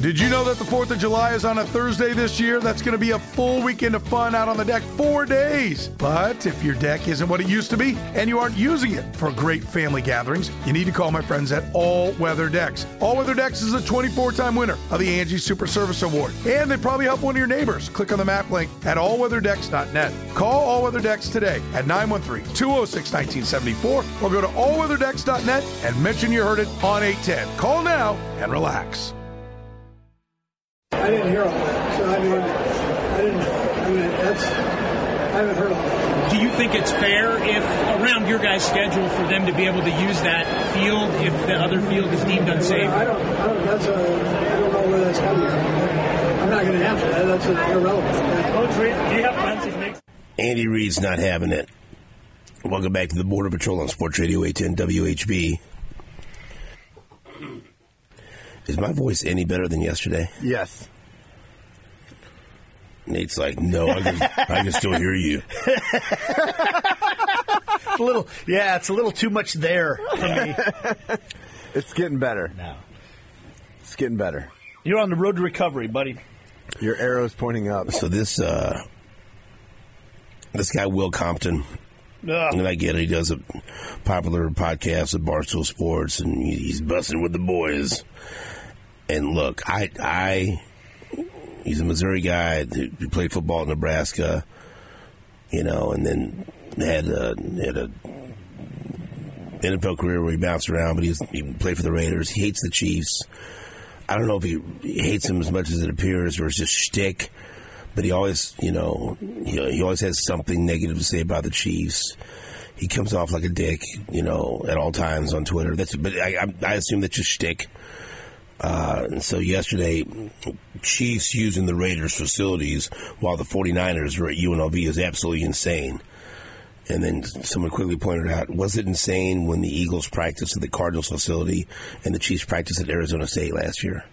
Did you know that the 4th of July is on a Thursday this year? That's going to be a full weekend of fun out on the deck, four days. But if your deck isn't what it used to be and you aren't using it for great family gatherings, you need to call my friends at All Weather Decks. All Weather Decks is a 24 time winner of the Angie Super Service Award, and they probably help one of your neighbors. Click on the map link at allweatherdecks.net. Call All Weather Decks today at 913 206 1974 or go to allweatherdecks.net and mention you heard it on 810. Call now and relax. I didn't hear all that, so I mean, I didn't. I mean, that's. I haven't heard all that. Do you think it's fair if around your guys' schedule for them to be able to use that field if the other field is deemed unsafe? I don't. I don't. That's a. I don't know where that's coming from. I'm not going to answer that. That's irrelevant. Coach Reid, do you have plans to make? Andy Reid's not having it. Welcome back to the Border Patrol on Sports Radio 810 WHB. Is my voice any better than yesterday? Yes. Nate's like, no, I can, I can still hear you. It's a little, yeah, it's a little too much there for me. It's getting better. No. It's getting better. You're on the road to recovery, buddy. Your arrow's pointing up. So this uh, this guy Will Compton, Ugh. and I get it. He does a popular podcast at Barstool Sports, and he's Bussin' with the boys. And look, I I he's a Missouri guy who played football in Nebraska, you know, and then had a had a NFL career where he bounced around, but he, he played for the Raiders. He hates the Chiefs. I don't know if he, he hates them as much as it appears, or it's just shtick. But he always, you know, he, he always has something negative to say about the Chiefs. He comes off like a dick, you know, at all times on Twitter. That's, but I, I, I assume that's just shtick. Uh, and so yesterday, Chiefs using the Raiders facilities while the 49ers were at UNLV is absolutely insane. And then someone quickly pointed out, was it insane when the Eagles practiced at the Cardinals facility and the Chiefs practiced at Arizona State last year?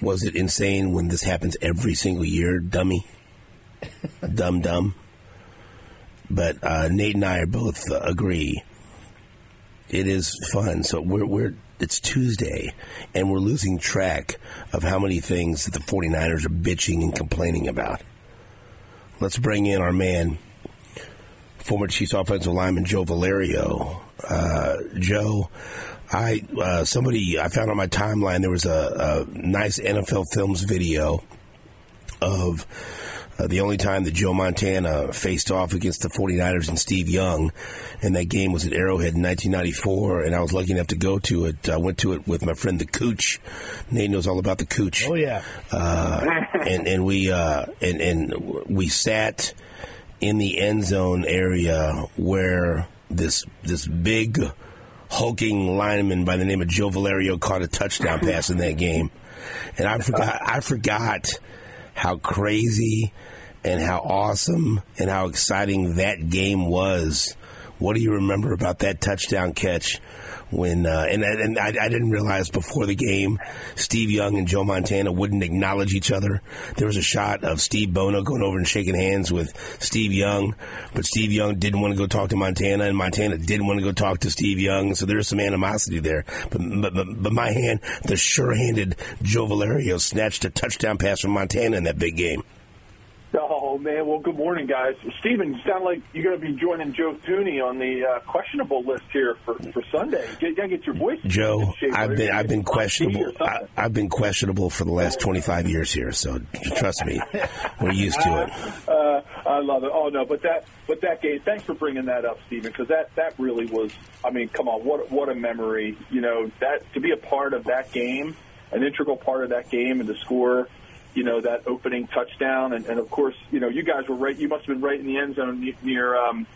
Was it insane when this happens every single year, dummy? dumb, dumb. But uh, Nate and I are both uh, agree. It is fun. So we're, we're it's Tuesday, and we're losing track of how many things that the 49ers are bitching and complaining about. Let's bring in our man, former Chiefs offensive lineman Joe Valerio. Uh, Joe, I uh, somebody I found on my timeline there was a, a nice NFL Films video of uh, the only time that Joe Montana faced off against the 49ers and Steve Young, and that game was at Arrowhead in 1994, and I was lucky enough to go to it. I went to it with my friend the Cooch. Nate knows all about the Cooch Oh, yeah. uh, and and we uh, and and we sat in the end zone area where this this big hulking lineman by the name of Joe Valerio caught a touchdown pass in that game, and I forgot I forgot how crazy and how awesome and how exciting that game was. What do you remember about that touchdown catch? When uh, and and I, I didn't realize before the game, Steve Young and Joe Montana wouldn't acknowledge each other. There was a shot of Steve Bono going over and shaking hands with Steve Young, but Steve Young didn't want to go talk to Montana, and Montana didn't want to go talk to Steve Young. So there's some animosity there. But but, but, but my hand, the sure-handed Joe Valerio snatched a touchdown pass from Montana in that big game. Oh man, well, good morning, guys. Steven, you sound like you're going to be joining Joe Thuney on the uh, questionable list here for, for Sunday. You got to get your voice. Joe, I've been I've been Get some tea questionable. I, I've been questionable for the last 25 years here, so trust me, we're used to it. Uh, I love it. Oh no, but that but that game. Thanks for bringing that up, Steven, because that that really was. I mean, come on, what what a memory. You know that to be a part of that game, an integral part of that game, and to score. You know that opening touchdown, and, and of course, you know you guys were right. You must have been right in the end zone ne- near um,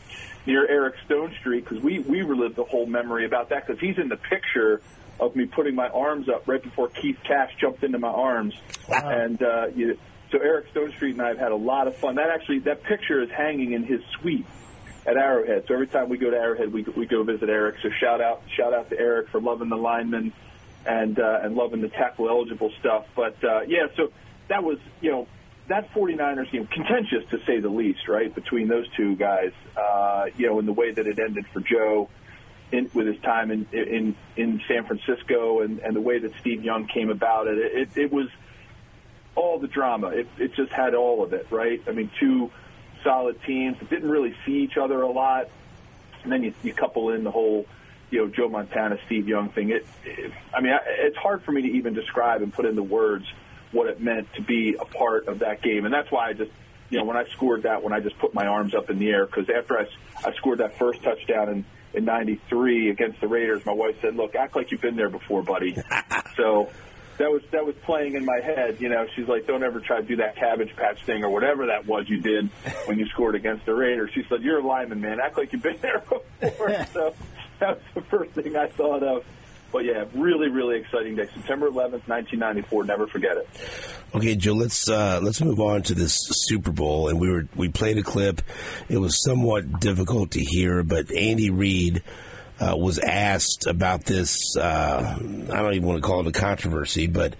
near Eric Stonestreet because we we relived the whole memory about that because he's in the picture of me putting my arms up right before Keith Cash jumped into my arms, and uh, you, so Eric Stonestreet and I have had a lot of fun. That actually that picture is hanging in his suite at Arrowhead. So every time we go to Arrowhead, we we go visit Eric. So shout out shout out to Eric for loving the linemen and uh, and loving the tackle eligible stuff. But uh, yeah, so that was you know that 49ers game contentious to say the least, right? Between those two guys, uh, you know, in the way that it ended for Joe. in, with his time in in in San Francisco and and the way that Steve Young came about it. It, it was all the drama. It, it just had all of it, right? I mean, two solid teams that didn't really see each other a lot, and then you, you couple in the whole, you know, Joe Montana, Steve Young thing. It, it I mean, I, it's hard for me to even describe and put into words what it meant to be a part of that game, and that's why I just, you know, when I scored that, when I just put my arms up in the air because after I, I scored that first touchdown in in '93 against the Raiders, my wife said, "Look, act like you've been there before, buddy." so that was that was playing in my head. You know, she's like, "Don't ever try to do that cabbage patch thing or whatever that was you did when you scored against the Raiders." She said, "You're a lineman, man. Act like you've been there before." so that was the first thing I thought of. But yeah, really, really exciting day. September 11th, 1994. Never forget it. Okay, Joe. Let's uh, let's move on to this Super Bowl, and we were we played a clip. It was somewhat difficult to hear, but Andy Reid uh, was asked about this. Uh, I don't even want to call it a controversy, but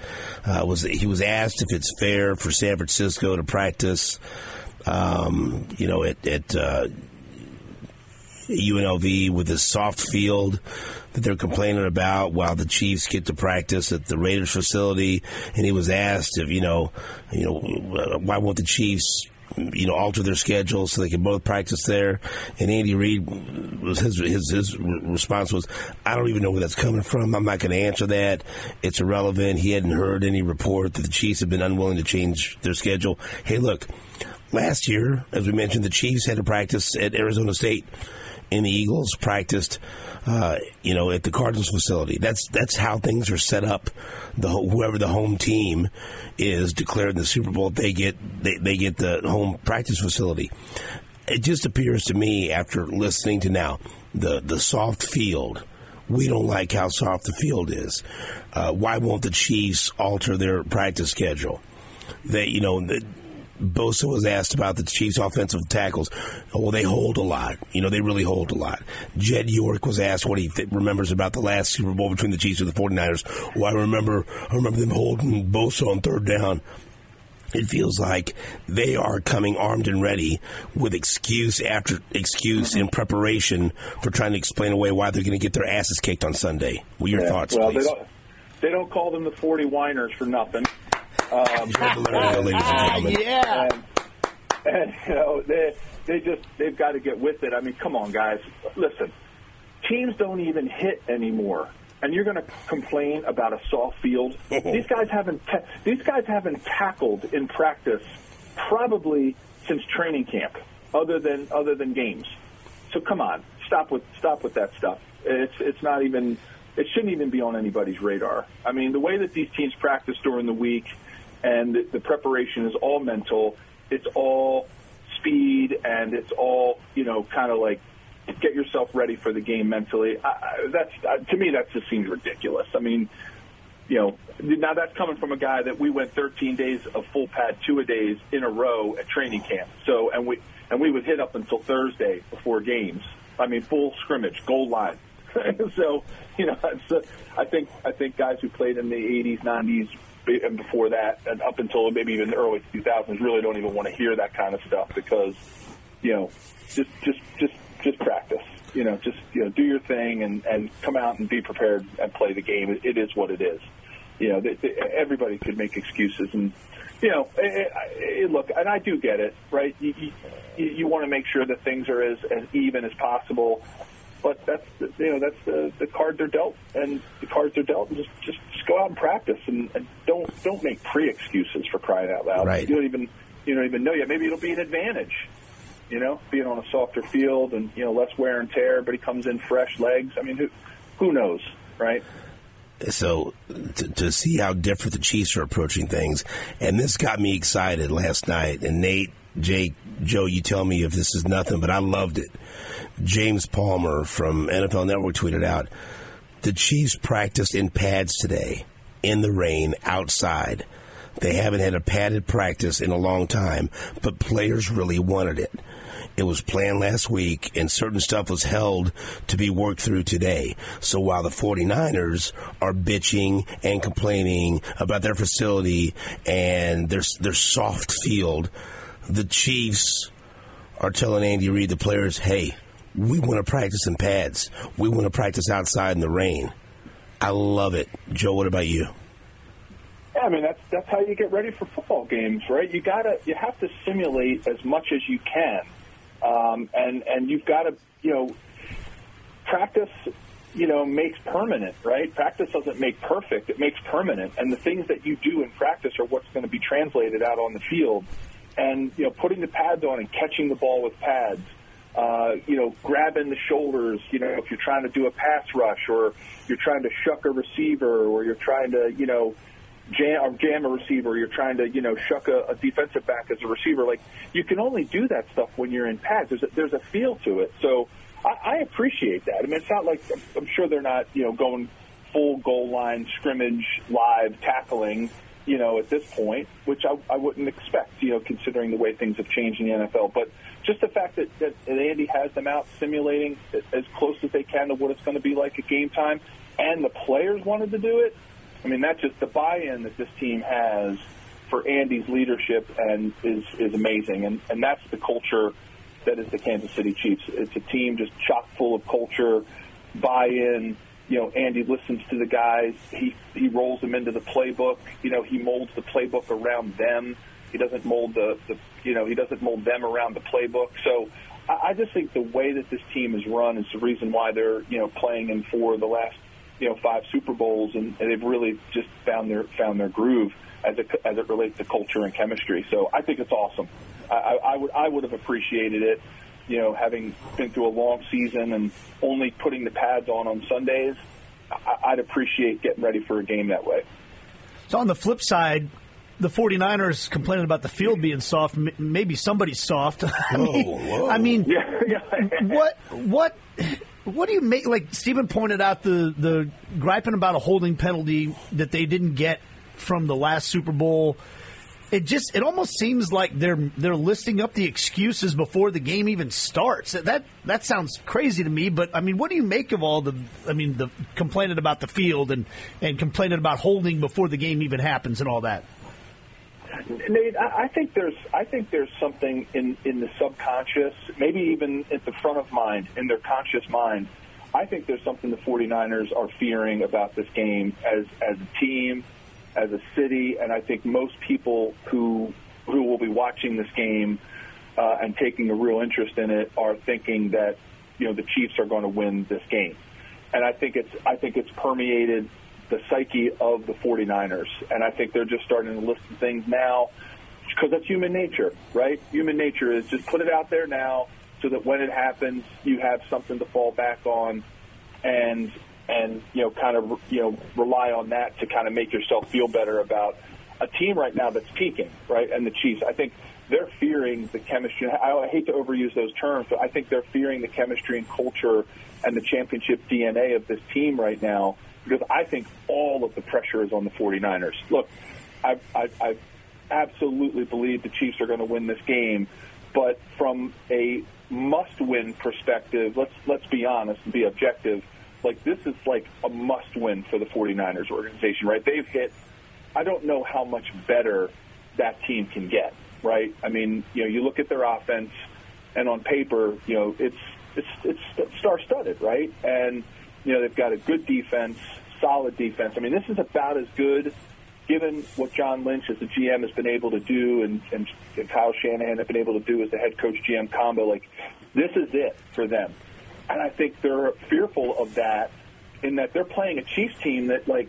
uh, was he was asked if it's fair for San Francisco to practice, um, you know, at, at uh, UNLV with this soft field that they're complaining about while the Chiefs get to practice at the Raiders facility. And he was asked if, you know, you know, why won't the Chiefs you know, alter their schedule so they can both practice there. And Andy Reid was his his his response was, "I don't even know where that's coming from. I'm not going to answer that. It's irrelevant. He hadn't heard any report that the Chiefs have been unwilling to change their schedule. Hey, look." Last year, as we mentioned, the Chiefs had to practice at Arizona State and the Eagles practiced, uh, you know, at the Cardinals facility. That's that's how things are set up. The whoever the home team is declared in the Super Bowl, they get they, they get the home practice facility. It just appears to me after listening to now the the soft field. We don't like how soft the field is. Uh, why won't the Chiefs alter their practice schedule? They, you know, Bosa was asked about the Chiefs' offensive tackles. Oh, well, they hold a lot. You know, they really hold a lot. Jed York was asked what he th- remembers about the last Super Bowl between the Chiefs and the 49ers. Well, I remember, I remember them holding Bosa on third down. It feels like they are coming armed and ready with excuse after excuse in preparation for trying to explain away why they're going to get their asses kicked on Sunday. What are your Yeah, thoughts, well, please? They don't, they don't call them the 40 whiners for nothing. Um, There you ladies and gentlemen. yeah. and, and you know they they just they've got to get with it. I mean, come on, guys. Listen, teams don't even hit anymore, and you're going to complain about a soft field. these guys haven't ta- these guys haven't tackled in practice probably since training camp, other than other than games. So come on, stop with stop with that stuff. It's it's not even it shouldn't even be on anybody's radar. I mean, the way that these teams practice during the week and the, preparation is all mental. It's all speed and it's all you know, kind of like get yourself ready for the game mentally. I, I, that's uh, to me that just seems ridiculous. I mean, you know, now that's coming from a guy that we went 13 days of full pad two a days in a row at training camp. So and we and we would hit up until Thursday before games. I mean, full scrimmage, goal line. so you know, it's, uh, I think I think guys who played in the 80s, 90s, be- and before that, and up until maybe even the early 2000s, really don't even want to hear that kind of stuff because you know, just just just just practice. You know, just you know, do your thing and and come out and be prepared and play the game. It, it is what it is. You know, they, they, everybody could make excuses and. You know, eh, eh, it, it, eh, look, and I do get it, right? You, you, you want to make sure that things are as, as even as possible, but that's the, you know that's the, the card they're dealt, and the cards they're dealt. And just just just go out and practice, and, and don't don't make pre excuses for crying out loud. Right. You don't even you don't even know yet. Maybe it'll be an advantage you know, being on a softer field and you know less wear and tear, but he comes in fresh legs. I mean, who who knows, right? So to, to see how different the Chiefs are approaching things, and this got me excited last night. And Nate, Jake, Joe, you tell me if this is nothing, but I loved it. James Palmer from NFL Network tweeted out, "The Chiefs practiced in pads today, in the rain, outside. They haven't had a padded practice in a long time, but players really wanted it." It was planned last week, and certain stuff was held to be worked through today. So while the 49ers are bitching and complaining about their facility and their, their soft field, the Chiefs are telling Andy Reid, the players, hey, we want to practice in pads. We want to practice outside in the rain. I love it. Joe, what about you? Yeah, I mean that's that's how you get ready for football games, right? You gotta you have to simulate as much as you can, um, and and you've got to you know practice you know makes permanent, right? Practice doesn't make perfect; it makes permanent, and the things that you do in practice are what's going to be translated out on the field. And you know, putting the pads on and catching the ball with pads. Uh, you know, grabbing the shoulders, you know, if you're trying to do a pass rush or you're trying to shuck a receiver or you're trying to, you know, jam, or jam a receiver, you're trying to, you know, shuck a, a defensive back as a receiver. Like, you can only do that stuff when you're in pads. There's a, there's a feel to it. So I, I appreciate that. I mean, it's not like, I'm, I'm sure they're not, you know, going full goal line scrimmage live tackling you know, at this point, which I, I wouldn't expect, you know, considering the way things have changed in the NFL. But just the fact that, that, Andy has them out simulating as close as they can to what it's going to be like at game time, and the players wanted to do it. I mean, that's just the buy-in that this team has for Andy's leadership, and is is amazing. And and that's the culture that is the Kansas City Chiefs. It's a team just chock full of culture, buy-in you know, Andy listens to the guys. He he rolls them into the playbook. You know, he molds the playbook around them. He doesn't mold the, the you know he doesn't mold them around the playbook. So I, I just think the way that this team is run is the reason why they're you know playing in four of the last you know five Super Bowls, and, and they've really just found their found their groove as it as it relates to culture and chemistry. So I think it's awesome. I, I, I would I would have appreciated it you know, having been through a long season and only putting the pads on on Sundays, I- would appreciate getting ready for a game that way. So on the flip side, the 49ers complaining about the field being soft. Maybe somebody's soft. I mean, whoa. I mean yeah. what what what do you make? Like Steven pointed out, the the griping about a holding penalty that they didn't get from the last Super Bowl it just it almost seems like they're they're listing up the excuses before the game even starts. That that sounds crazy to me, but I mean, what do you make of all the I mean, the complaining about the field and and complaining about holding before the game even happens and all that? Nate, I think there's I think there's something in in the subconscious, maybe even at the front of mind, in their conscious mind. I think there's something the 49ers are fearing about this game as as a team, as a city, and I think most people who who will be watching this game uh, and taking a real interest in it are thinking that you know the Chiefs are going to win this game, and I think it's I think it's permeated the psyche of the 49ers, and I think they're just starting to listen to things now because that's human nature, right? Human nature is just put it out there now so that when it happens, you have something to fall back on, and and you know kind of you know rely on that to kind of make yourself feel better about a team right now that's peaking, right? And the Chiefs, I think they're fearing the chemistry. I hate to overuse those terms, but I think they're fearing the chemistry and culture and the championship DNA of this team right now because I think all of the pressure is on the 49ers. Look, I, I, I absolutely believe the Chiefs are going to win this game, but from a must-win perspective, let's let's be honest and be objective like this is like a must win for the 49ers organization, right? They've hit, I don't know how much better that team can get, right? I mean, you know, you look at their offense and on paper, you know, it's, it's, it's star studded, right? And, you know, they've got a good defense, solid defense. I mean, this is about as good given what John Lynch as the GM has been able to do and, and, and Kyle Shanahan have been able to do as the head coach GM combo, like this is it for them. And I think they're fearful of that in that they're playing a Chiefs team that, like,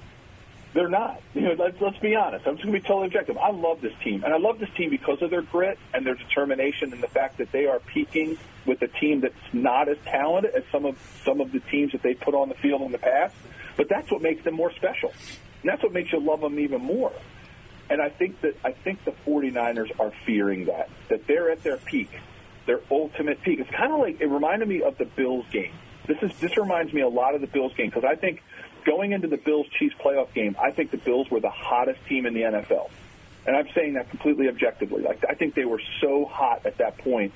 they're not. You know, let's, let's be honest. I'm just going to be totally objective. I love this team. And I love this team because of their grit and their determination and the fact that they are peaking with a team that's not as talented as some of some of the teams that they put on the field in the past. But that's what makes them more special. And that's what makes you love them even more. And I think that I think the 49ers are fearing that, that they're at their peak their ultimate peak. It's kind of like it reminded me of the Bills game. This is this reminds me a lot of the Bills game because I think going into the Bills Chiefs playoff game, I think the Bills were the hottest team in the NFL, and I'm saying that completely objectively. Like I think they were so hot at that point,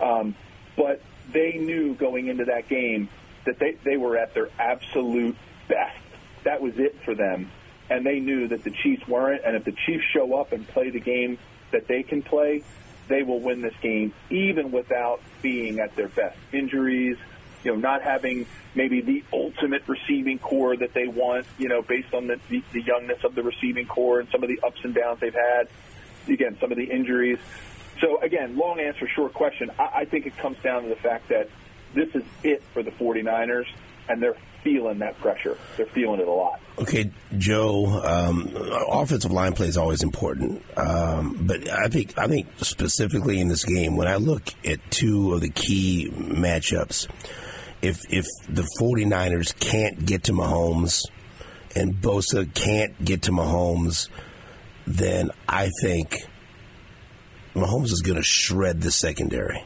um, but they knew going into that game that they they were at their absolute best. That was it for them, and they knew that the Chiefs weren't. And if the Chiefs show up and play the game that they can play, they will win this game even without being at their best. Injuries, you know, not having maybe the ultimate receiving corps that they want, you know, based on the, the, the youngness of the receiving corps and some of the ups and downs they've had. Again, some of the injuries. So again, long answer, short question. I, I think it comes down to the fact that this is it for the 49ers, and they're feeling that pressure. They're feeling it a lot. Okay, Joe. Um, offensive line play is always important, um, but I think I think specifically in this game, when I look at two of the key matchups, if if the 49ers can't get to Mahomes and Bosa can't get to Mahomes, then I think Mahomes is going to shred the secondary.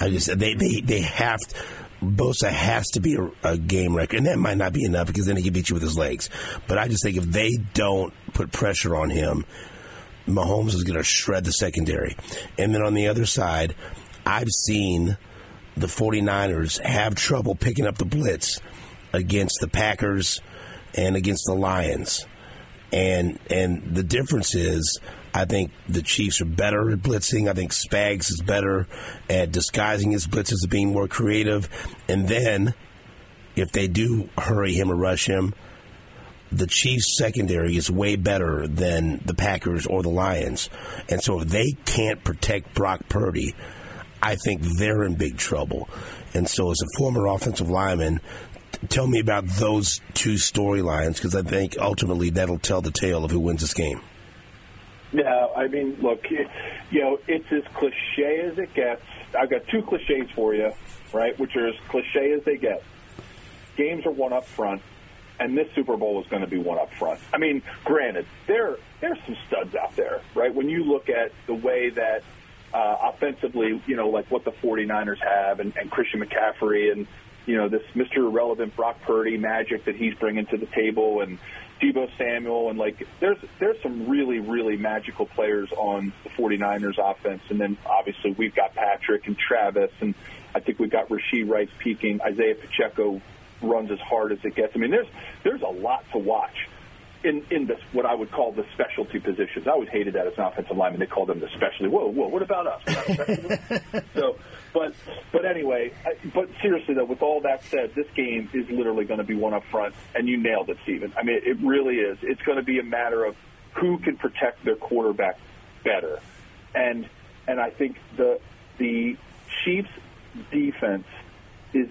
I just they they they have to, Bosa has to be a, a, game record, and that might not be enough because then he can beat you with his legs. But I just think if they don't put pressure on him, Mahomes is going to shred the secondary. And then on the other side, I've seen the 49ers have trouble picking up the blitz against the Packers and against the Lions. And and the difference is I think the Chiefs are better at blitzing. I think Spags is better at disguising his blitzes, being more creative. And then, if they do hurry him or rush him, the Chiefs' secondary is way better than the Packers or the Lions. And so, if they can't protect Brock Purdy, I think they're in big trouble. And so, as a former offensive lineman, tell me about those two storylines because I think ultimately that'll tell the tale of who wins this game. Yeah, I mean, look, you know, it's as cliche as it gets. I've got two cliches for you, right, which are as cliche as they get. Games are won up front, and this Super Bowl is going to be won up front. I mean, granted, there there's some studs out there, right? When you look at the way that uh, offensively, you know, like what the 49ers have and, and Christian McCaffrey and, you know, this Mr. Irrelevant Brock Purdy magic that he's bringing to the table and – Deebo Samuel, and like there's there's some really really magical players on the 49ers offense, and then obviously we've got Patrick and Travis, and I think we've got Rashee Rice peaking. Isaiah Pacheco runs as hard as it gets. I mean, there's there's a lot to watch in in this what I would call the specialty positions. I always hated that as an offensive lineman. They called them the specialty. Whoa, whoa, what about us? so, but but anyway, I, but seriously though, with all that said, this game is literally going to be won up front, and you nailed it, Steven. I mean, it really is. It's going to be a matter of who can protect their quarterback better, and and I think the the Chiefs defense is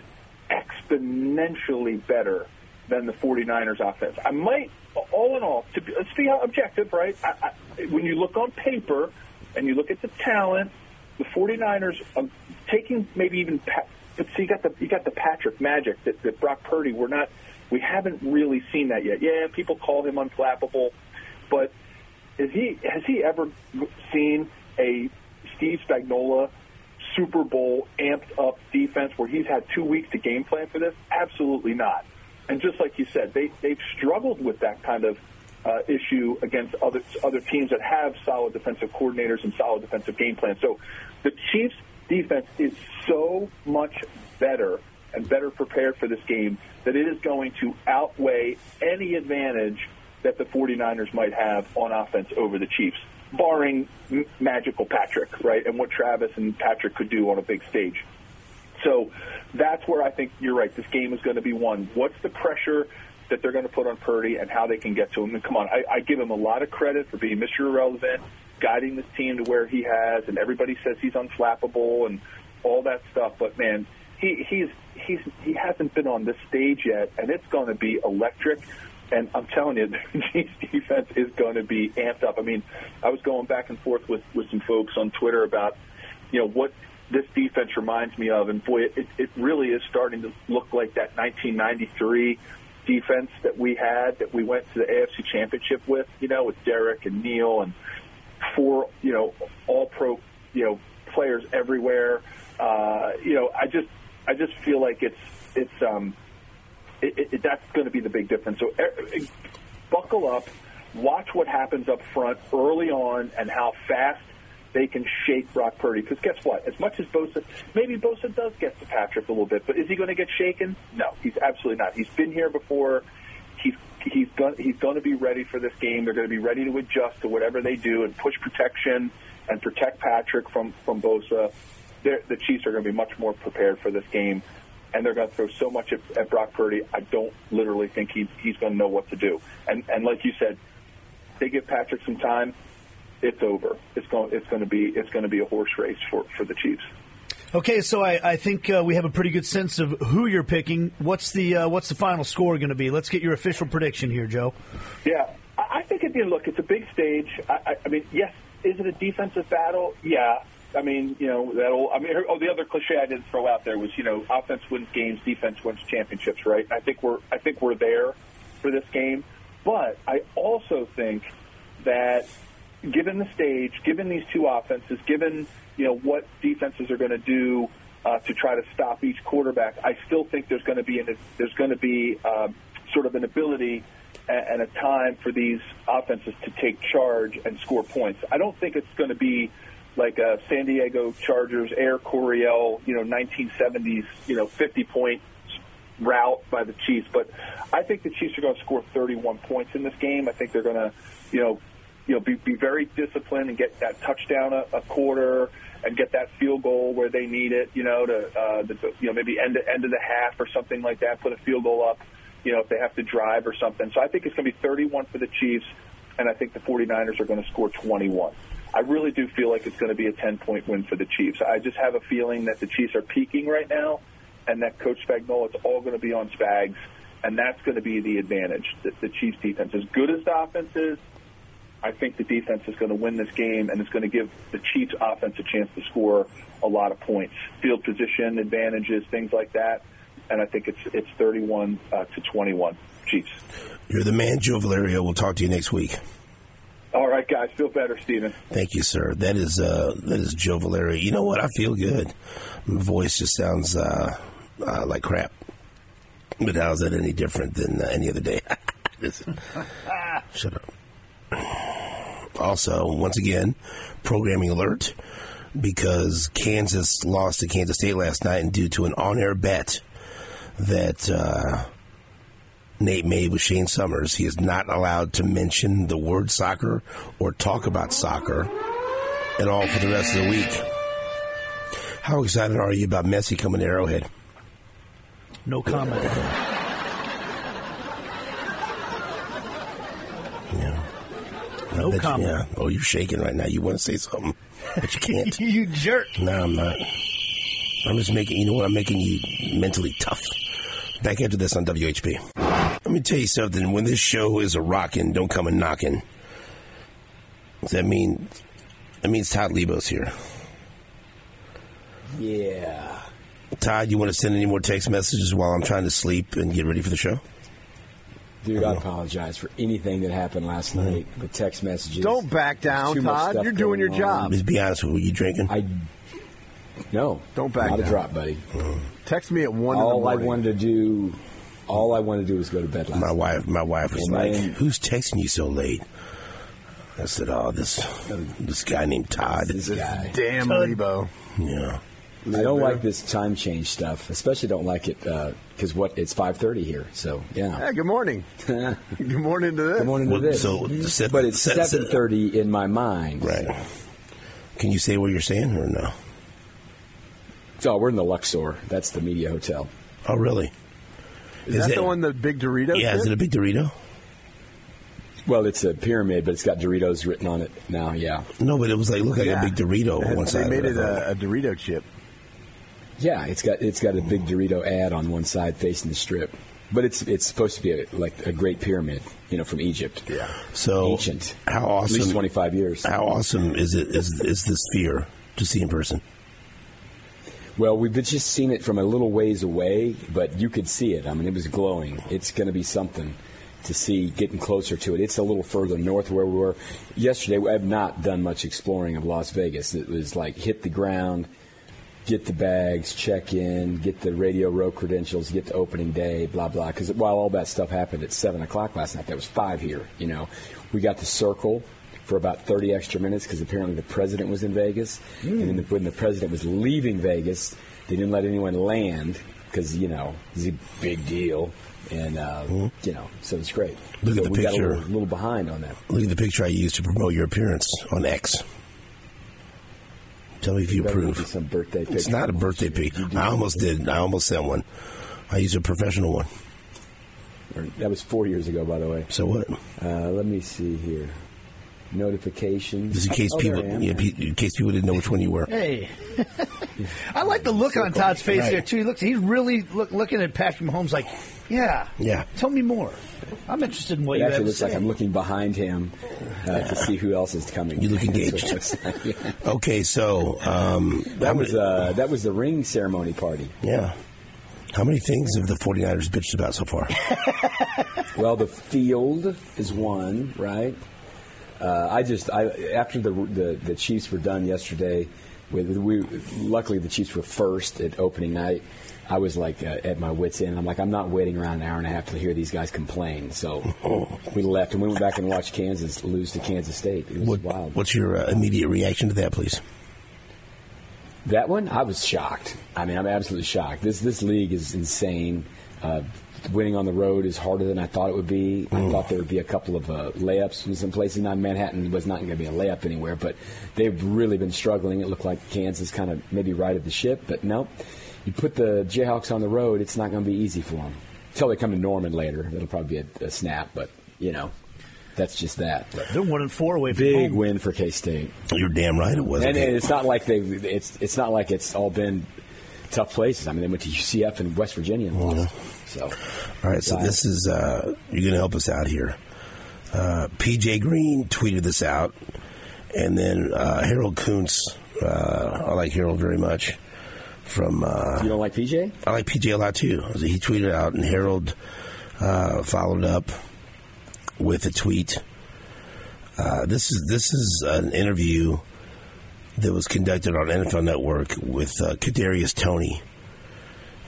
exponentially better than the 49ers offense. I might all in all, to be, let's be objective, right? I, I, when you look on paper and you look at the talent, the 49ers are taking maybe even, but see, you got the you got the Patrick magic that, that Brock Purdy. We're not, we haven't really seen that yet. Yeah, people call him unflappable, but is he has he ever seen a Steve Spagnuolo Super Bowl amped up defense where he's had two weeks to game plan for this? Absolutely not. And just like you said, they they've struggled with that kind of uh, issue against other other teams that have solid defensive coordinators and solid defensive game plans. So the Chiefs' defense is so much better and better prepared for this game that it is going to outweigh any advantage that the 49ers might have on offense over the Chiefs, barring magical Patrick, right, and what Travis and Patrick could do on a big stage. So that's where I think you're right. This game is going to be won. What's the pressure that they're going to put on Purdy and how they can get to him? And come on, I, I give him a lot of credit for being Mr. Irrelevant, guiding this team to where he has, and everybody says he's unflappable and all that stuff. But man, he he's he's he hasn't been on this stage yet, and it's going to be electric. And I'm telling you, Chiefs defense is going to be amped up. I mean, I was going back and forth with with some folks on Twitter about, you know, what this defense reminds me of. And boy, it, it really is starting to look like that 1993 defense that we had that we went to the AFC Championship with, you know, with Derrick and Neil and four, you know, all pro, you know, players everywhere. Uh, you know, I just, I just feel like it's, it's, um, it, it, that's going to be the big difference. So er, buckle up, watch what happens up front early on and how fast they can shake Brock Purdy. Because guess what? As much as Bosa, maybe Bosa does get to Patrick a little bit, but is he going to get shaken? No, he's absolutely not. He's been here before. He's he's going he's going to be ready for this game. They're going to be ready to adjust to whatever they do and push protection and protect Patrick from from Bosa. They're, the Chiefs are going to be much more prepared for this game. and they're going to throw so much at, at Brock Purdy. I don't literally think he's he's going to know what to do. And and like you said, they give Patrick some time. It's over. It's going. It's going to be. It's going to be a horse race for for the Chiefs. Okay, so I, I think uh, we have a pretty good sense of who you're picking. What's the uh, what's the final score going to be? Let's get your official prediction here, Joe. Yeah, I I think at the end, look, it's a big stage. I, I, I mean, yes, is it a defensive battle? Yeah. I mean, you know, that old, I mean, oh, the other cliche I didn't throw out there was, you know, offense wins games, defense wins championships, right? I think we're, I think we're there for this game, but I also think that given the stage, given these two offenses, given you know what defenses are going to do uh, to try to stop each quarterback, I still think there's going to be an, there's going to be um, sort of an ability and, a time for these offenses to take charge and score points. I don't think it's going to be like a San Diego Chargers Air Coryell, you know, 1970s, you know, 50 point route by the Chiefs. But I think the Chiefs are going to score 31 points in this game. I think they're going to, you know, you know, be, be very disciplined and get that touchdown a, a quarter and get that field goal where they need it. You know, to uh, the, you know maybe end end of the half or something like that. Put a field goal up. You know, if they have to drive or something. So I think it's going to be 31 for the Chiefs, and I think the 49ers are going to score 21. I really do feel like it's going to be a 10 point win for the Chiefs. I just have a feeling that the Chiefs are peaking right now, and that Coach Spagnuolo, it's all going to be on Spags, and that's going to be the advantage. The, the Chiefs defense, as good as the offense is, I think the defense is going to win this game, and it's going to give the Chiefs offense a chance to score a lot of points, field position advantages, things like that. And I think it's it's 31 uh, to 21 Chiefs. You're the man, Joe Valerio. We'll talk to you next week. All right, guys, feel better, Steven. Thank you, sir. That is uh, that is Joe Valerio. You know what? I feel good. My voice just sounds uh, uh, like crap. But how's that any different than uh, any other day? Shut up. Also, once again, programming alert because Kansas lost to Kansas State last night, and due to an on-air bet that uh, Nate made with Shane Summers, he is not allowed to mention the word soccer or talk about soccer at all for the rest of the week. How excited are you about Messi coming to Arrowhead? No comment. Yeah. No I bet you- comment. yeah. Oh, you're shaking right now. You want to say something, but you can't. you jerk. No, I'm not. I'm just making, you know what? I'm making you mentally tough. Back after this on WHB. Let me tell you something. When this show is a rockin', don't come a knocking. Does that mean, that means Todd Leabo's here. Yeah. Todd, you want to send any more text messages while I'm trying to sleep and get ready for the show? Dude, I apologize for anything that happened last mm-hmm. night with text messages. Don't back down, Todd. You're doing your going on. job. Just be honest with me. Were you drinking? I no, Don't back down. not down. a drop, buddy. Mm-hmm. Text me at one in the All I morning. wanted to do, all I wanted to do was go to bed last My night. wife, my wife was And like, then- "Who's texting you so late?" I said, "Oh, this uh, this guy named Todd." This guy. Damn Todd. Leabo. Yeah. I don't like this time change stuff. Especially don't like it uh, because what it's five thirty here. So yeah. Hey, good morning. good morning to this. Good morning to Well, this. so mm-hmm. set- but it's set- set- seven thirty in my mind. Right. Can you say what you're saying or no? So we're in the Luxor. That's the media hotel. Oh, really? Is, Is that it- the one, the big Dorito? Yeah. Is it a big Dorito? Well, it's a pyramid, but it's got Doritos written on it now. Yeah. No, but it was like looked like Yeah. a big Dorito It on one They side. made it a, a Dorito chip. Yeah, it's got it's got a big Dorito ad on one side facing the strip, but it's it's supposed to be a, like a great pyramid, you know, from Egypt. Yeah. so ancient. How awesome? At least twenty five years. How awesome is it? Is is this sphere to see in person? Well, we've just seen it from a little ways away, but you could see it. I mean, it was glowing. It's going to be something to see getting closer to it. It's a little further north where we were yesterday. I have not done much exploring of Las Vegas. It was like hit the ground, get the bags, check in, get the Radio Row credentials, get the opening day, blah blah. Because while all that stuff happened at seven o'clock last night, there was five here. You know, we got to circle for about 30 extra minutes because apparently the president was in Vegas. And then the, when the president was leaving Vegas, they didn't let anyone land because, you know, it's a big deal. And, uh, you know, so it's great. Look so at the we got a picture. little, little behind on that. Look at the picture I used to promote your appearance on X. Tell me if you approve. some birthday It's not a birthday pic. I almost did. I almost sent one. I used a professional one. That was four years ago, by the way. So what? Uh, let me see here. Notifications. Just in case Oh, people, yeah, in case people didn't know which one you were. Hey, I like the look on Todd's face Right. there too. He looks, he's really look, looking at Patrick Mahomes like, yeah, Yeah. Tell me more. I'm interested in what It you have actually to looks like. I'm looking behind him uh, to see who else is coming. You look That's what it engaged. like, yeah. Okay, so um, That was uh, that was the ring ceremony party. yeah. How many things have the 49ers bitched about so far? Well, the field is one, right? Uh, I just I after the, the the Chiefs were done yesterday. With we luckily the Chiefs were first at opening night. I was like uh, at my wits end. I'm like I'm not waiting around an hour and a half to hear these guys complain. So we left and we went back and watched Kansas lose to Kansas State. It was What, wild. what's your uh, immediate reaction to that, please? That one, I was shocked. I mean, I'm absolutely shocked. This this league is insane. Uh, winning on the road is harder than I thought it would be. I thought there would be a couple of uh, layups in some places. Not Manhattan was not going to be a layup anywhere, but they've really been struggling. It looked like Kansas kind of maybe righted the ship, but no. You put the Jayhawks on the road, it's not going to be easy for them. Until they come to Norman later, that'll probably be a, a snap. But you know, that's just that. But They're one and four away from big home. win for K State. You're damn right it was. And Okay. it's not like they it's it's not like it's all been tough places. I mean, they went to UCF and West Virginia and. So, All right, so Wow. this is uh, you're going to help us out here. Uh, PJ Green tweeted this out, and then uh, Harold Kuntz. Uh, I like Harold very much. From uh, you don't like PJ? I like PJ a lot too. He tweeted out, and Harold uh, followed up with a tweet. Uh, this is this is an interview that was conducted on NFL Network with uh, Kadarius Toney,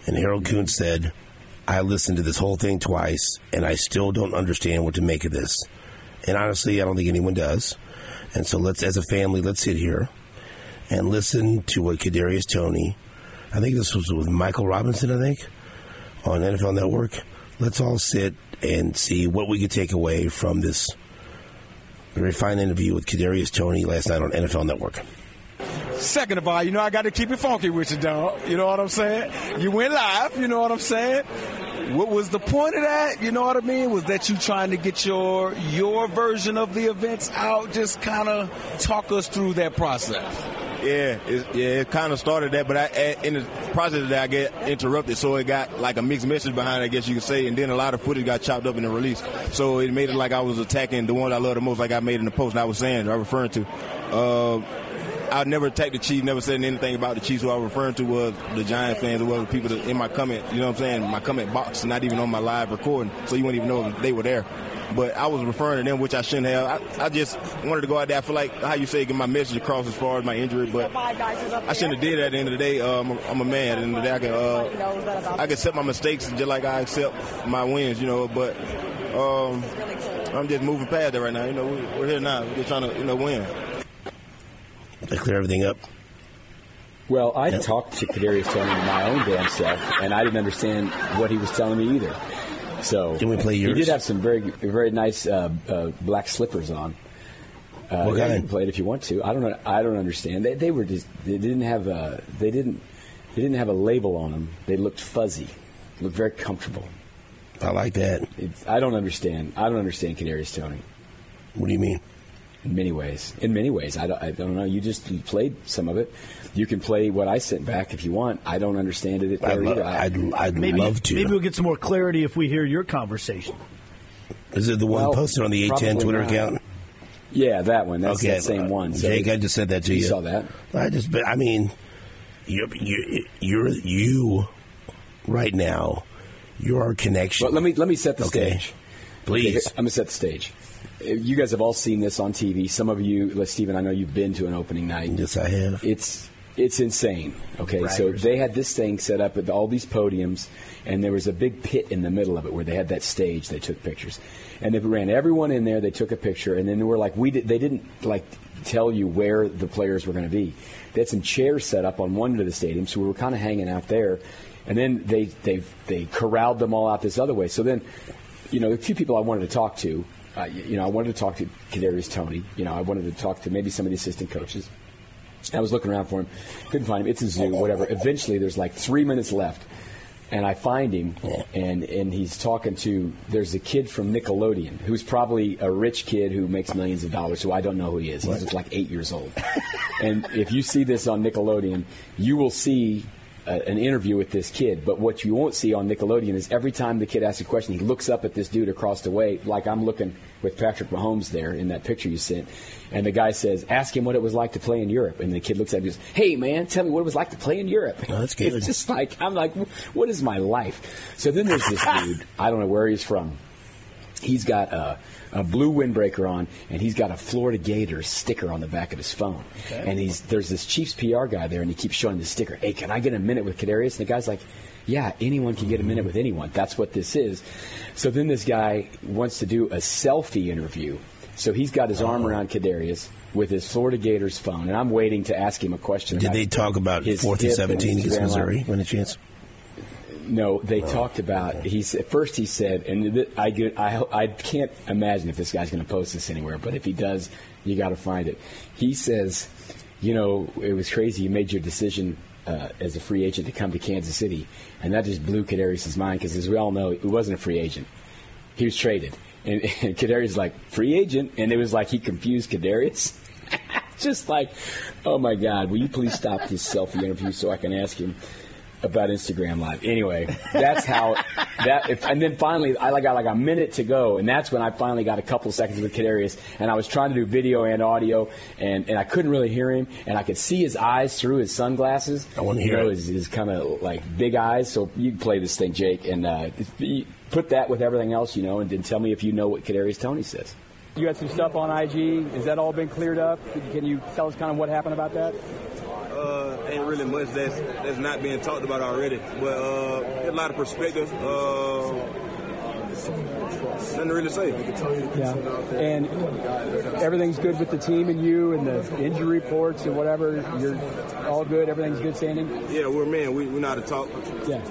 and Harold Kuntz said, "I listened to this whole thing twice, and I still don't understand what to make of this. And honestly, I don't think anyone does. And so let's, as a family, let's sit here and listen to what Kadarius Toney." I think this was with Michael Robinson, I think, on NFL Network. Let's all sit and see what we could take away from this very fine interview with Kadarius Toney last night on NFL Network. Second of all, you know I got to keep it funky with you, dog. You know what I'm saying? You went live. You know what I'm saying? What was the point of that? You know what I mean? Was that you trying to get your your version of the events out? Just kind of talk us through that process. Yeah, it, yeah, it kind of started that, but I, in the process of that, I get interrupted, so it got like a mixed message behind, it, I guess you could say, and then a lot of footage got chopped up in the release, so it made it like I was attacking the one I love the most, like I made in the post. And I was saying, I was referring to. Uh, I never attacked the Chiefs, never said anything about the Chiefs. Who I was referring to was the Giant fans, or was the people that in my comment, you know what I'm saying, my comment box, not even on my live recording, so you wouldn't even know they were there. But I was referring to them, which I shouldn't have. I, I just wanted to go out there. I feel like how you say, get my message across as far as my injury, but I shouldn't have did that. At the end of the day, uh, I'm, a, I'm a man. At the end of the day, I can uh, I can accept my mistakes just like I accept my wins, you know. But um, I'm just moving past it right now. You know, we, we're here now. We're just trying to you know win. I clear everything up? Well, I talked to Kadarius Toney my own damn self, and I didn't understand what he was telling me either. So Can we play yours? He did have some very very nice uh, uh, black slippers on. Uh, What kind? You can play it if you want to. I don't. I don't understand. They, they were just. They didn't have a. They didn't. They didn't have a label on them. They looked fuzzy. Looked very comfortable. I like that. It's, I don't understand. I don't understand Kadarius Toney. What do you mean? In many ways. In many ways. I don't, I don't know. You just you played some of it. You can play what I sent back if you want. I don't understand it I'd, lo- I- I'd, I'd Maybe, love to. maybe we'll get some more clarity if we hear your conversation. Is it the one Well, posted on the 810 probably Twitter not. account? Yeah, that one. That's okay, that same uh, one. So Jake, I just said that to you. You saw that? I just, but I mean, you're, you're, you're you right now. You're our connection. But let me let me set the Okay. stage. Please. Okay, I'm gonna set the stage. You guys have all seen this on TV. Some of you, like Steven, I know you've been to an opening night. Yes, I have. It's it's insane. Okay, so they had this thing set up with all these podiums, and there was a big pit in the middle of it where they had that stage. They took pictures, and they ran everyone in there. They took a picture, and then they were like, we did, they didn't like tell you where the players were going to be. They had some chairs set up on one end of the stadium, so we were kind of hanging out there, and then they they they corralled them all out this other way. So then, you know, the few people I wanted to talk to. Uh, you know, I wanted to talk to Kadarius Toney. You know, I wanted to talk to maybe some of the assistant coaches. I was looking around for him, couldn't find him. It's a zoo, whatever. Eventually, there's like three minutes left, and I find him, and and he's talking to. There's a kid from Nickelodeon who's probably a rich kid who makes millions of dollars. Who I don't know who he is. He's just like eight years old. and if you see this on Nickelodeon, you will see. Uh an interview with this kid, but what you won't see on Nickelodeon is every time the kid asks a question, he looks up at this dude across the way, like I'm looking with Patrick Mahomes there in that picture you sent, and the guy says, "Ask him what it was like to play in Europe." And the kid looks at him and goes, "Hey man, tell me what it was like to play in Europe." Oh, that's good. It's just like I'm like, what is my life? So then there's this dude. I don't know where he's from. He's got a, a blue windbreaker on, and he's got a Florida Gators sticker on the back of his phone. And he's there's this Chiefs PR guy there, and he keeps showing the sticker. Hey, can I get a minute with Kadarius? And the guy's like, Yeah, anyone can get a minute with anyone. That's what this is. So then this guy wants to do a selfie interview. So he's got his arm oh. around Kadarius with his Florida Gators phone, and I'm waiting to ask him a question. Did they talk about fourth and seventeen against. Missouri? When a chance? No, they talked about. He's at first he said, and th- I get, I I can't imagine if this guy's going to post this anywhere, but if he does, you got to find it. He says, you know, it was crazy. You made your decision uh, as a free agent to come to Kansas City, and that just blew Kadarius' mind because, as we all know, he wasn't a free agent. He was traded, and, and Kadarius like free agent, and it was like he confused Kadarius. just like, oh my God, will you please stop this selfie interview so I can ask him about Instagram Live? Anyway, that's how that. If, and then finally, I got like a minute to go, and that's when I finally got a couple seconds with Kadarius, and I was trying to do video and audio, and, and I couldn't really hear him, and I could see his eyes through his sunglasses. I wanna you hear know, it. His, his kind of like big eyes. So you can play this thing, Jake, and uh, put that with everything else, you know, and then tell me if you know what Kadarius Toney says. You had some stuff on IG. Has that all been cleared up? Can you tell us kind of what happened about that? Uh, ain't really much that's that's not being talked about already, but uh, a lot of perspective. Uh, nothing to really say. Yeah. And everything's good with the team and you and the injury reports and whatever. You're all good. Everything's good standing. Yeah, we're man. We we know how to talk. Yeah.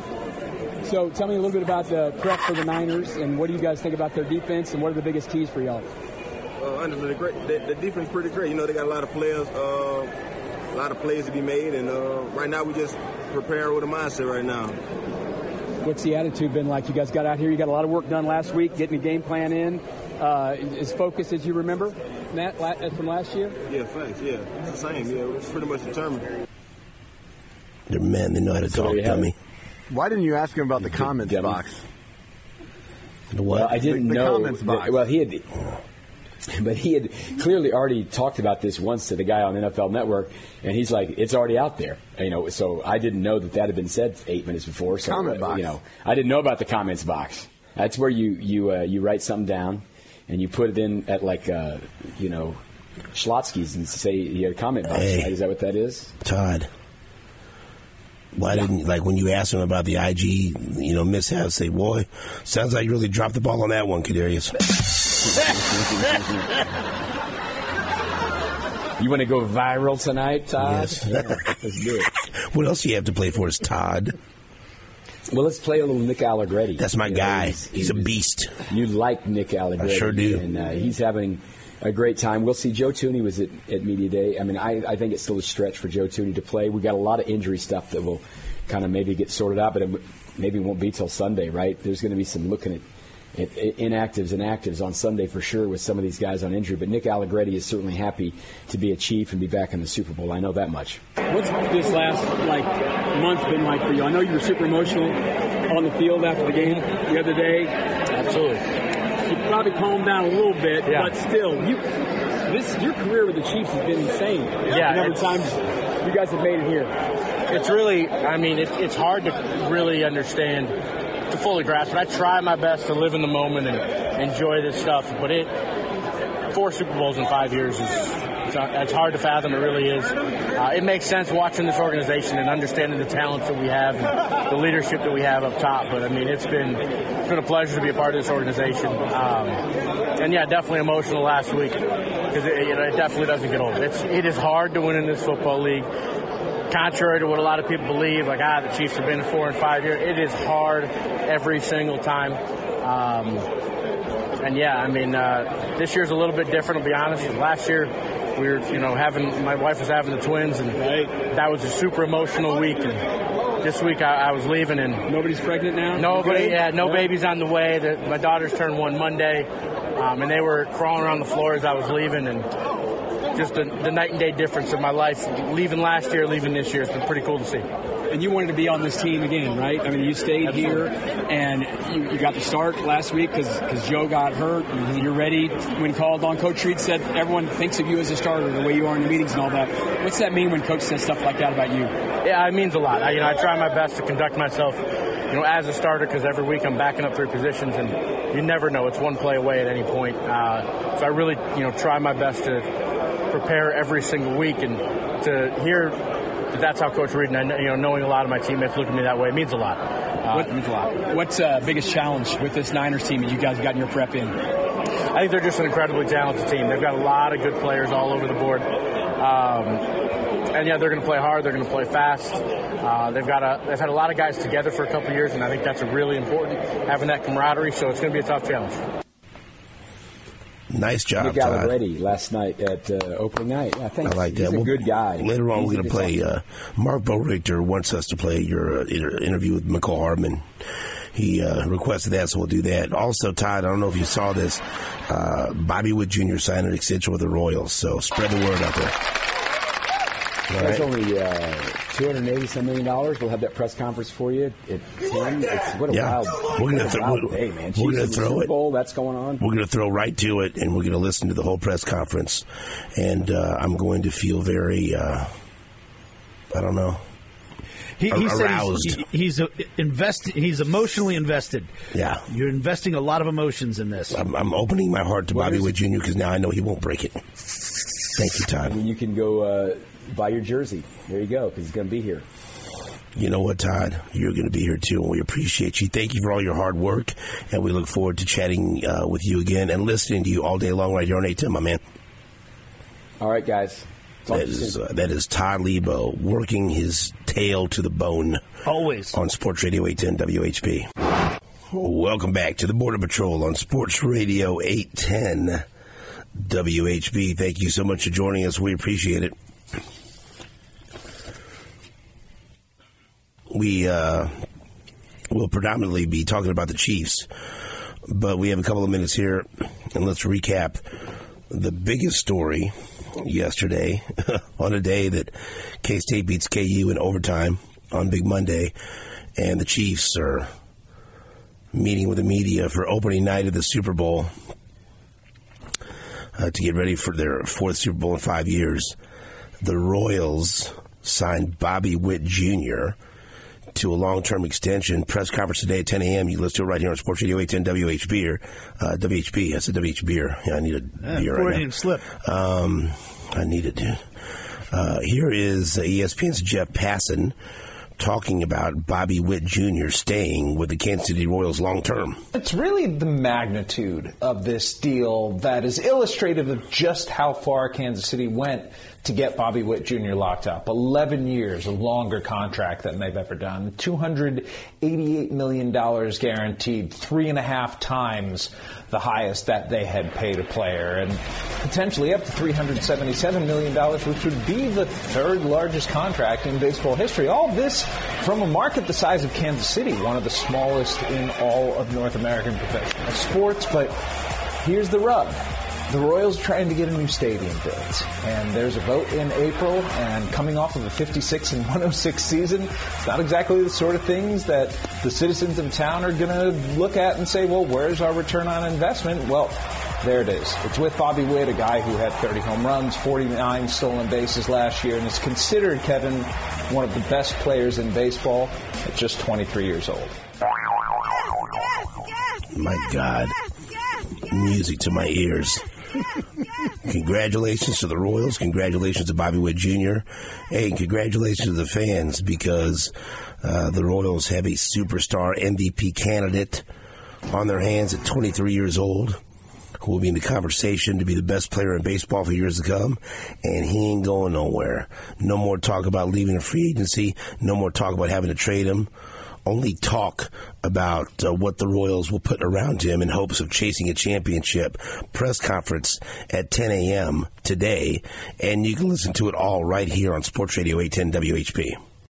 So tell me a little bit about the prep for the Niners and what do you guys think about their defense and what are the biggest keys for y'all? Uh, under the great, the, the defense pretty great. You know, they got a lot of players, uh, a lot of plays to be made, and uh, right now we just preparing with a mindset right now. What's the attitude been like? You guys got out here. You got a lot of work done last week, getting the game plan in. Uh, as focused as you remember, Matt, la- from last year. Yeah, thanks. Yeah, it's the same. Yeah, we're pretty much determined. They're men. They know how to So talk, there dummy. Why didn't you ask him about the comments dummy. box? The what? Well, I didn't The- the know. comments box. well, he had, but he had clearly already talked about this once to the guy on NFL Network, and he's like, "It's already out there." You know, so I didn't know that that had been said eight minutes before. So Comment uh, box. you know, I didn't know about the comments box. That's where you you uh, you write something down, and you put it in at like uh, you know, Schlotzsky's and say you had a comment box. Hey. Right? Is that what that is? Todd. Why didn't like when you asked him about the IG, you know, mishap? Say, boy, sounds like you really dropped the ball on that one, Kadarius. You want to go viral tonight, Todd? Yes. Yeah, let's do it. what else do you have to play for? Is Todd? Well, let's play a little Nick Allegretti. That's my You know, guy. he's- He's a beast. You like Nick Allegretti. I sure do. And uh, he's having a great time. We'll see. Joe Thuney was at, at Media Day. I mean, I, I think it's still a stretch for Joe Thuney to play. we got a lot of injury stuff that will kind of maybe get sorted out, but it maybe won't be till Sunday, right? There's going to be some looking at. At- at inactives and actives on Sunday for sure with some of these guys on injury, but Nick Allegretti is certainly happy to be a Chief and be back in the Super Bowl. I know that much. What's this last like month been like for you? I know you were super emotional on the field after the game the other day. Absolutely. You probably calmed down a little bit, Yeah. but still, you this your career with the Chiefs has been insane. Yeah, the number of times you guys have made it here. It's really, I mean, it, it's hard to really understand, to fully grasp it. I try my best to live in the moment and enjoy this stuff, but it, four Super Bowls in five years is, it's, it's hard to fathom. It really is. Uh, it makes sense watching this organization and understanding the talents that we have and the leadership that we have up top. But I mean, it's been, it's been a pleasure to be a part of this organization. Um, and yeah, definitely emotional last week because it, it definitely doesn't get old. It's, it is hard to win in this football league contrary to what a lot of people believe, like ah, the Chiefs have been four and five years. It is hard every single time. Um, and yeah, I mean, uh, this year's a little bit different. I'll be honest, last year we were, you know, having my wife was having the twins, and that was a super emotional week. And this week I, I was leaving, and nobody's pregnant now. Nobody, Okay. yeah, no No? babies on the way. The, my daughters turned one Monday, um, and they were crawling around the floor as I was leaving, and just the, the night and day difference in my life. Leaving last year, leaving this year, it's been pretty cool to see. And you wanted to be on this team again, right? I mean, you stayed here, and you, you got the start last week because Joe got hurt. You're ready. When called on, Coach Reid said everyone thinks of you as a starter, the way you are in the meetings and all that. What's that mean when Coach says stuff like that about you? Yeah, it means a lot. I, you know, I try my best to conduct myself, you know, as a starter because every week I'm backing up three positions, and you never know. It's one play away at any point. Uh, so I really, you know, try my best to prepare every single week, and to hear that that's how Coach Reid and I, know- you know, knowing a lot of my teammates look at me that way, it means a lot. Uh, it means a lot. What's uh, biggest challenge with this Niners team that you guys got in your prep in? I think they're just an incredibly talented team. They've got a lot of good players all over the board. Um, and yeah, they're going to play hard. They're going to play fast. Uh, they've got a, they've had a lot of guys together for a couple of years, and I think that's a really important having that camaraderie. So it's going to be a tough challenge. Nice job, Nick Todd. Allegretti last night at uh, opening night. I think I like he's that. a Well, good guy. Later on, we're going to play. Uh, Mark Bo Richter wants us to play your uh, interview with Mecole Hardman. He uh, requested that, so we'll do that. Also, Todd, I don't know if you saw this. Uh, Bobby Witt Jr. signed an extension with the Royals, so spread the word out there. All That's only uh, two hundred eighty some million dollars. We'll have that press conference for you at ten. It's, what a Yeah. wild, We're gonna what th- wild day, man. we're Chiefs gonna throw it. Bowl, that's going on. We're going to throw right to it, and we're going to listen to the whole press conference. And uh, I'm going to feel very, uh, I don't know, He, he said aroused. he's, he- he's uh, invested. He's emotionally invested. Yeah. you're investing a lot of emotions in this. I'm, I'm opening my heart to What Bobby is- Witt Jr. because now I know he won't break it. Thank you, Todd. I mean, you can go uh, buy your jersey. There you go, because he's going to be here. You know what, Todd? You're going to be here too, and we appreciate you. Thank you for all your hard work, and we look forward to chatting uh, with you again and listening to you all day long right here on A10, my man. All right, guys. Talk That to you is soon. uh, that is Todd Leabo working his tail to the bone. Always on Sports Radio 810 WHB. Welcome back to the Border Patrol on Sports Radio 810 WHB. Thank you so much for joining us. We appreciate it. We uh, will predominantly be talking about the Chiefs, but we have a couple of minutes here, and let's recap the biggest story yesterday on a day that K State beats KU in overtime on Big Monday, and the Chiefs are meeting with the media for opening night of the Super Bowl uh, to get ready for their fourth Super Bowl in five years. The Royals signed Bobby Witt Jr. to a long-term extension. Press conference today at 10 a.m. You listen to it right here on Sports Radio 810 WHB or uh, WHB. That's a WH beer. Yeah, I need a Yeah, beer right now. slip. Um, I need it, dude. Uh, here is ESPN's Jeff Passan talking about Bobby Witt Jr. staying with the Kansas City Royals long term. It's really the magnitude of this deal that is illustrative of just how far Kansas City went to get Bobby Witt Jr. locked up. 11 years, a longer contract than they've ever done. $288 million guaranteed, three and a half times the highest that they had paid a player, and potentially up to $377 million, which would be the third largest contract in baseball history. All this from a market the size of Kansas City, one of the smallest in all of North American professional sports. But here's the rub. The Royals are trying to get a new stadium built, and there's a vote in April. And coming off of a 56 and 106 season, it's not exactly the sort of things that the citizens of town are going to look at and say, "Well, where's our return on investment?" Well, there it is. It's with Bobby Witt, a guy who had 30 home runs, 49 stolen bases last year, and is considered Kevin one of the best players in baseball at just 23 years old. My God. Music to my ears. Congratulations to the Royals. Congratulations to Bobby Witt Jr. Hey, and congratulations to the fans because uh, the Royals have a superstar MVP candidate on their hands at 23 years old who will be in the conversation to be the best player in baseball for years to come. And he ain't going nowhere. No more talk about leaving a free agency. No more talk about having to trade him. Only talk about uh, what the Royals will put around him in hopes of chasing a championship. Press conference at 10 a.m. today, and you can listen to it all right here on Sports Radio 810 WHB.